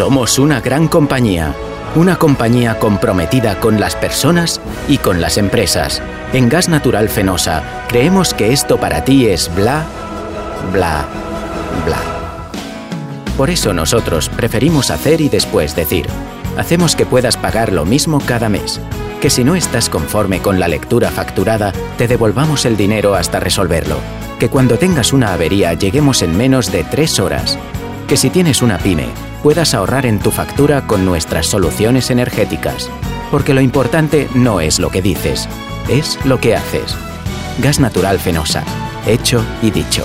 Somos una gran compañía. Una compañía comprometida con las personas y con las empresas. En Gas Natural Fenosa creemos que esto para ti es bla, bla, bla. Por eso nosotros preferimos hacer y después decir. Hacemos que puedas pagar lo mismo cada mes. Que si no estás conforme con la lectura facturada, te devolvamos el dinero hasta resolverlo. Que cuando tengas una avería lleguemos en menos de tres horas. Que si tienes una pyme, puedas ahorrar en tu factura con nuestras soluciones energéticas. Porque lo importante no es lo que dices, es lo que haces. Gas natural fenosa, hecho y dicho.